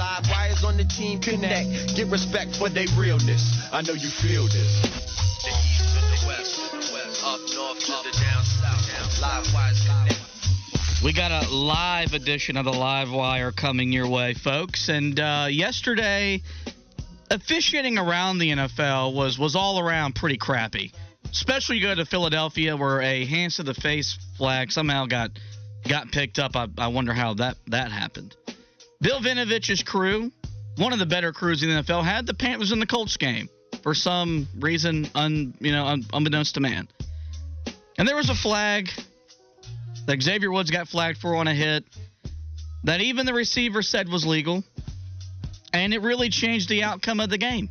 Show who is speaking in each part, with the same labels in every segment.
Speaker 1: Live wires on the team connect. Get respect for their realness. I know you feel this. The east to the west, to the west, up north to the down south. Live wires connect.
Speaker 2: We got a live edition of the Live Wire coming your way, folks. And uh, yesterday, officiating around the NFL was was all around pretty crappy. Especially you go to Philadelphia, where a hands to the face flag somehow got got picked up. I, I wonder how that that happened. Bill Vinovich's crew, one of the better crews in the NFL, had the Panthers in the Colts game for some reason, un, you know, un, unbeknownst to man. And there was a flag that Xavier Woods got flagged for on a hit that even the receiver said was legal, and it really changed the outcome of the game.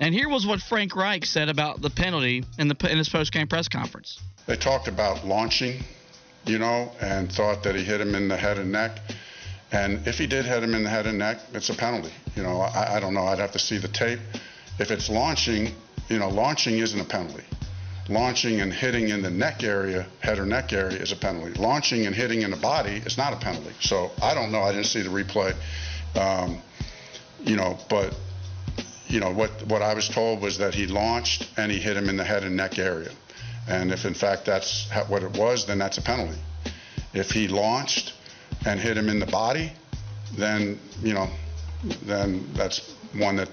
Speaker 2: And here was what Frank Reich said about the penalty in the in his post-game press conference.
Speaker 3: They talked about launching, you know, and thought that he hit him in the head and neck. And if he did hit him in the head and neck, it's a penalty. You know, I, I don't know. I'd have to see the tape. If it's launching, you know, launching isn't a penalty. Launching and hitting in the neck area, head or neck area, is a penalty. Launching and hitting in the body is not a penalty. So I don't know. I didn't see the replay. Um, you know, but you know what what I was told was that he launched and he hit him in the head and neck area. And if in fact that's what it was, then that's a penalty. If he launched and hit him in the body, then you know, then that's one that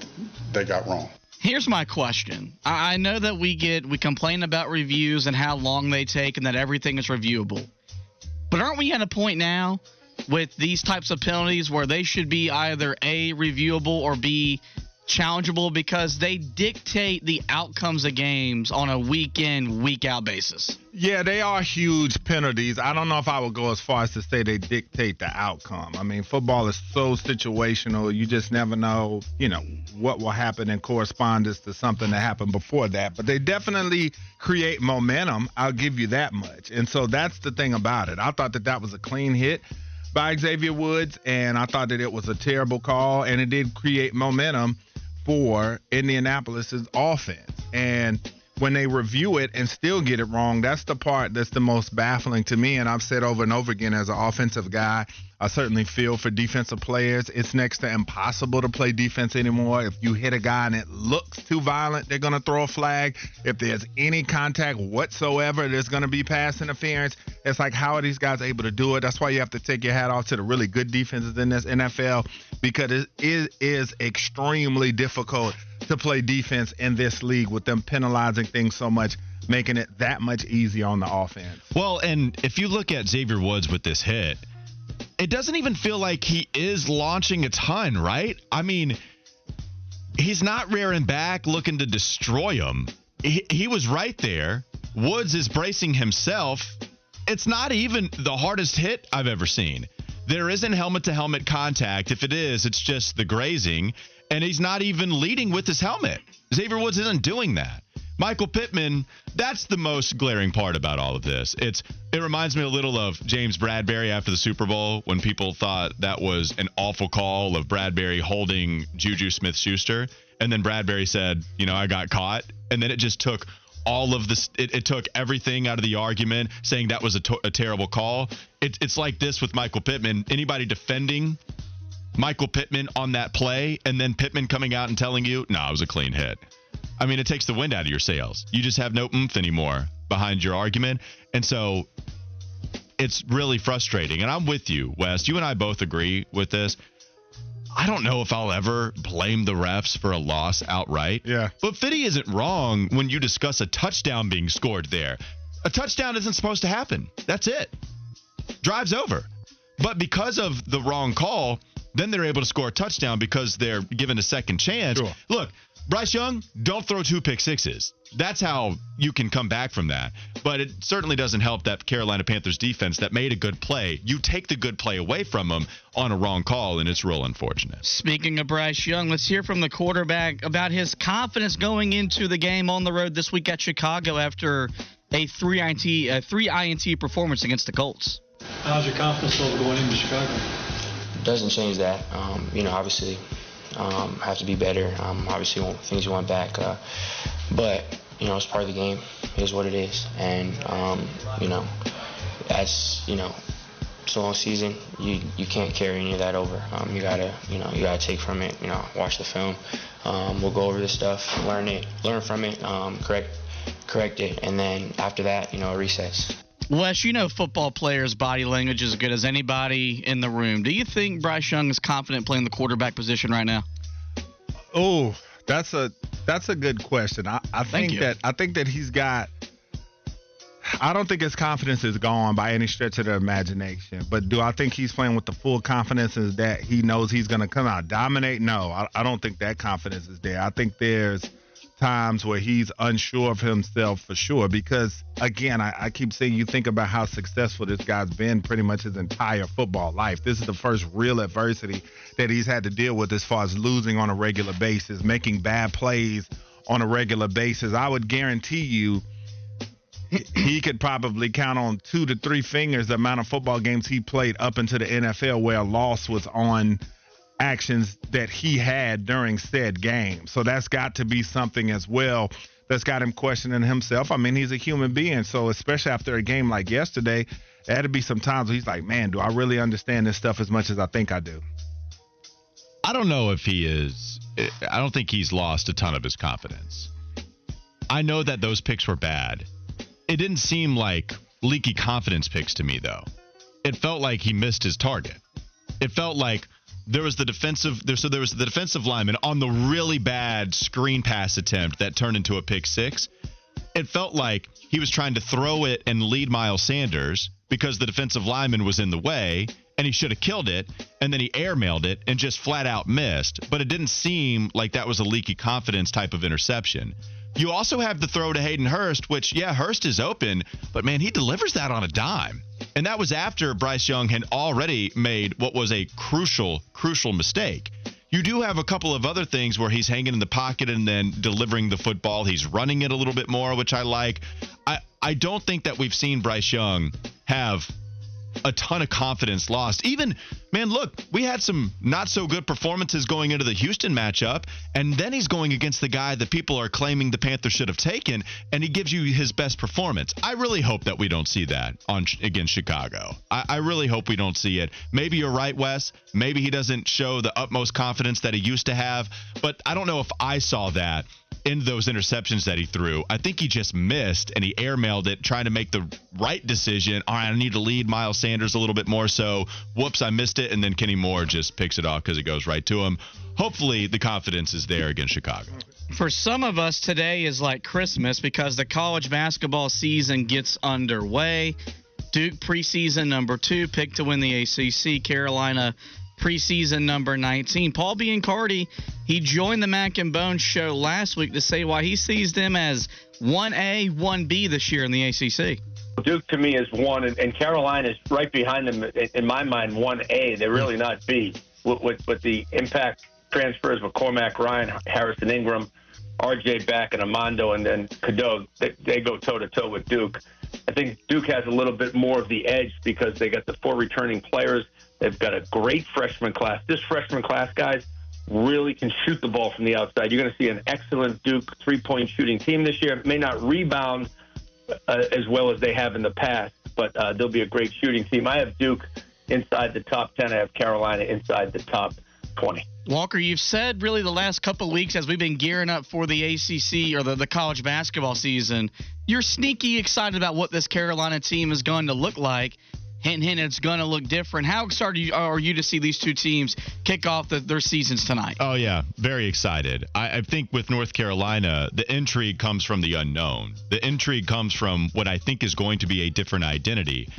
Speaker 3: they got wrong.
Speaker 2: Here's my question. I know that we get we complain about reviews and how long they take and that everything is reviewable. But aren't we at a point now with these types of penalties where they should be either A reviewable or B challengeable because they dictate the outcomes of games on a week in, week out basis?
Speaker 4: Yeah, they are huge penalties. I don't know if I would go as far as to say they dictate the outcome. I mean, football is so situational. You just never know, you know, what will happen in correspondence to something that happened before that. But they definitely create momentum. I'll give you that much. And so that's the thing about it. I thought that that was a clean hit by Xavier Woods, and I thought that it was a terrible call, and it did create momentum for Indianapolis's offense. And when they review it and still get it wrong, that's the part that's the most baffling to me. And I've said over and over again as an offensive guy, I certainly feel for defensive players. It's next to impossible to play defense anymore. If you hit a guy and it looks too violent, they're going to throw a flag. If there's any contact whatsoever, there's going to be pass interference. It's like, how are these guys able to do it? That's why you have to take your hat off to the really good defenses in this NFL because it is, is extremely difficult to play defense in this league with them penalizing things so much, making it that much easier on the offense.
Speaker 5: Well, and if you look at Xavier Woods with this hit, it doesn't even feel like he is launching a ton, right? I mean, he's not rearing back looking to destroy him. He, he was right there. Woods is bracing himself. It's not even the hardest hit I've ever seen. There isn't helmet to helmet contact. If it is, it's just the grazing. And he's not even leading with his helmet. Xavier Woods isn't doing that. Michael Pittman, that's the most glaring part about all of this. It's it reminds me a little of James Bradberry after the Super Bowl when people thought that was an awful call of Bradberry holding Juju Smith-Schuster and then Bradberry said, "You know, I got caught." And then it just took all of this it, it took everything out of the argument saying that was a, to- a terrible call. It, it's like this with Michael Pittman. Anybody defending Michael Pittman on that play and then Pittman coming out and telling you, "No, nah, it was a clean hit." I mean, it takes the wind out of your sails. You just have no oomph anymore behind your argument. And so it's really frustrating. And I'm with you, Wes. You and I both agree with this. I don't know if I'll ever blame the refs for a loss outright.
Speaker 4: Yeah.
Speaker 5: But Fitty isn't wrong when you discuss a touchdown being scored there. A touchdown isn't supposed to happen. That's it. Drive's over. But because of the wrong call, then they're able to score a touchdown because they're given a second chance.
Speaker 4: Sure.
Speaker 5: Look, Bryce Young, don't throw two pick sixes. That's how you can come back from that. But it certainly doesn't help that Carolina Panthers defense that made a good play. You take the good play away from them on a wrong call, and it's real unfortunate.
Speaker 2: Speaking of Bryce Young, let's hear from the quarterback about his confidence going into the game on the road this week at Chicago after a three INT a three INT performance against the Colts.
Speaker 6: How's your confidence level going into Chicago?
Speaker 7: Doesn't change that. Um, you know, obviously, um, have to be better. Um, obviously, things you want back, uh, but you know, it's part of the game. It is what it is, and um, you know, as you know, it's a long season. You you can't carry any of that over. Um, you gotta you know you gotta take from it. You know, watch the film. Um, we'll go over this stuff, learn it, learn from it, um, correct correct it, and then after that, you know, resets.
Speaker 2: Wes, you know football players' body language is as good as anybody in the room. Do you think Bryce Young is confident playing the quarterback position right now?
Speaker 4: Oh, that's a that's a good question. I, I think that I think that he's got. I don't think his confidence is gone by any stretch of the imagination. But do I think he's playing with the full confidence is that he knows he's going to come out dominate? No, I, I don't think that confidence is there. I think there's times where he's unsure of himself for sure. Because again, I, I keep saying you think about how successful this guy's been pretty much his entire football life. This is the first real adversity that he's had to deal with as far as losing on a regular basis, making bad plays on a regular basis. I would guarantee you he could probably count on two to three fingers the amount of football games he played up into the NFL where a loss was on actions that he had during said game. So that's got to be something as well that's got him questioning himself. I mean, he's a human being. So especially after a game like yesterday, to be some times he's like, man, do I really understand this stuff as much as I think I do?
Speaker 5: I don't know if he is. I don't think he's lost a ton of his confidence. I know that those picks were bad. It didn't seem like leaky confidence picks to me, though. It felt like he missed his target. It felt like there was the defensive there so there was the defensive lineman on the really bad screen pass attempt that turned into a pick six. It felt like he was trying to throw it and lead Miles Sanders because the defensive lineman was in the way and he should have killed it and then he airmailed it and just flat out missed. But it didn't seem like that was a leaky confidence type of interception. You also have the throw to Hayden Hurst, which, yeah, Hurst is open, but man, he delivers that on a dime. And that was after Bryce Young had already made what was a crucial, crucial mistake. You do have a couple of other things where he's hanging in the pocket and then delivering the football. He's running it a little bit more, which I like. I, I don't think that we've seen Bryce Young have a ton of confidence lost. Even, man, look, we had some not so good performances going into the Houston matchup, and then he's going against the guy that people are claiming the Panthers should have taken, and he gives you his best performance. I really hope that we don't see that on against Chicago. I, I really hope we don't see it. Maybe you're right, Wes. Maybe he doesn't show the utmost confidence that he used to have, but I don't know if I saw that in those interceptions that he threw. I think he just missed and he airmailed it, trying to make the right decision. All right, I need to lead Miles Sanders a little bit more. So, whoops, I missed it. And then Kenny Moore just picks it off because it goes right to him. Hopefully, the confidence is there against Chicago.
Speaker 2: For some of us, today is like Christmas because the college basketball season gets underway. Duke preseason number two, picked to win the ACC. Carolina preseason number 19. Paul Biancardi, he joined the Mac and Bones show last week to say why he sees them as 1A, 1B this year in the ACC.
Speaker 8: Duke to me is one, and, Carolina is right behind them in, in my mind. One A, they're really not B. With, with, with the impact transfers with Cormac Ryan, Harrison Ingram, R.J. Back, and Armando, and then Cadeau, they, they go toe to toe with Duke. I think Duke has a little bit more of the edge because they got the four returning players. They've got a great freshman class. This freshman class, guys, really can shoot the ball from the outside. You're going to see an excellent Duke three point shooting team this year. It may not rebound uh, as well as they have in the past, but uh, they'll be a great shooting team. I have Duke inside the top 10. I have Carolina inside the top 20.
Speaker 2: Walker, you've said really the last couple weeks as we've been gearing up for the ACC or the, the college basketball season, you're sneaky excited about what this Carolina team is going to look like. Hint, hint, it's going to look different. How excited are you to see these two teams kick off the, their seasons tonight?
Speaker 5: Oh, yeah. Very excited. I, I think with North Carolina, the intrigue comes from the unknown. The intrigue comes from what I think is going to be a different identity.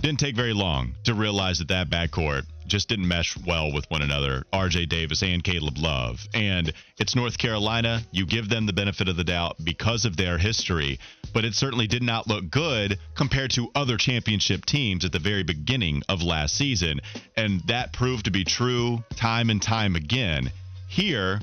Speaker 5: Didn't take very long to realize that that backcourt just didn't mesh well with one another, RJ Davis and Caleb Love. And it's North Carolina. You give them the benefit of the doubt because of their history, but it certainly did not look good compared to other championship teams at the very beginning of last season. And that proved to be true time and time again. Here,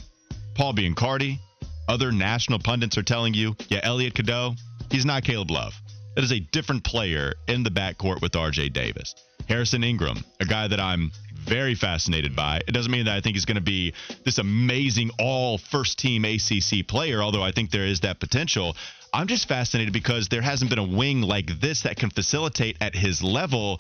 Speaker 5: Paul Biancardi, other national pundits are telling you, yeah, Elliot Cadeau, he's not Caleb Love. That is a different player in the backcourt with RJ Davis. Harrison Ingram, a guy that I'm very fascinated by. It doesn't mean that I think he's going to be this amazing all first team ACC player, although I think there is that potential. I'm just fascinated because there hasn't been a wing like this that can facilitate at his level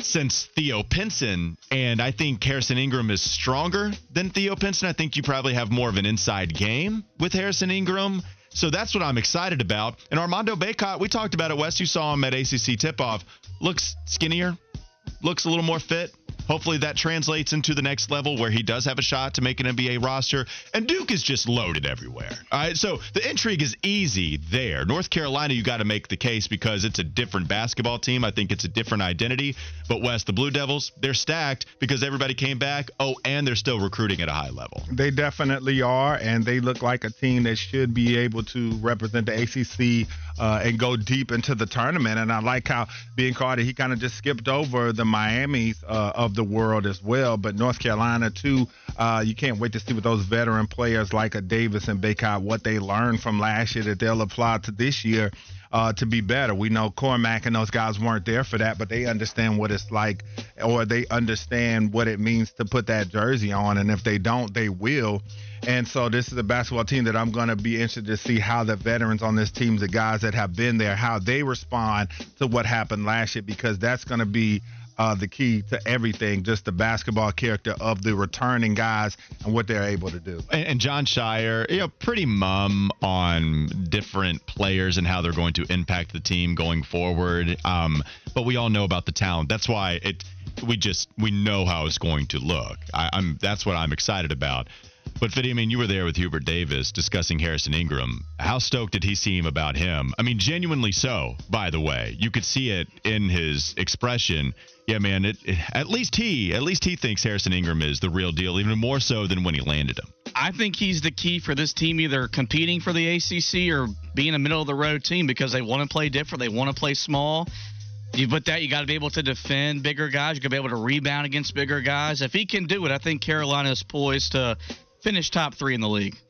Speaker 5: since Theo Pinson. And I think Harrison Ingram is stronger than Theo Pinson. I think you probably have more of an inside game with Harrison Ingram. So that's what I'm excited about. And Armando Bacot, we talked about it, Wes. You saw him at ACC tip off. Looks skinnier, looks a little more fit. Hopefully that translates into the next level where he does have a shot to make an NBA roster. And Duke is just loaded everywhere. All right. So the intrigue is easy there. North Carolina, you got to make the case because it's a different basketball team. I think it's a different identity. But Wes, the Blue Devils, they're stacked because everybody came back. Oh, and they're still recruiting at a high level.
Speaker 4: They definitely are. And they look like a team that should be able to represent the ACC uh, and go deep into the tournament. And I like how Biancardi, he kind of just skipped over the Miami's uh, of the world as well. But North Carolina, too, uh, you can't wait to see what those veteran players like a Davis and Bacot, what they learned from last year that they'll apply to this year. Uh, to be better. We know Cormac and those guys weren't there for that, but they understand what it's like, or they understand what it means to put that jersey on. And if they don't, they will. And so this is a basketball team that I'm going to be interested to see how the veterans on this team, the guys that have been there, how they respond to what happened last year, because that's going to be uh, the key to everything, just the basketball character of the returning guys and what they're able to do.
Speaker 5: And, and Jon Scheyer, you know, pretty mum on different players and how they're going to impact the team going forward. Um, but we all know about the talent. That's why it. We just we know how it's going to look. I, I'm that's what I'm excited about. But Fiddy, I mean, you were there with Hubert Davis discussing Harrison Ingram. How stoked did he seem about him? I mean, genuinely so. By the way, you could see it in his expression. Yeah, man. It, it, at least he, at least he thinks Harrison Ingram is the real deal, even more so than when he landed him.
Speaker 2: I think he's the key for this team, either competing for the ACC or being a middle of the road team because they want to play different. They want to play small. You put that, you got to be able to defend bigger guys. You got to be able to rebound against bigger guys. If he can do it, I think Carolina is poised to finish top three in the league.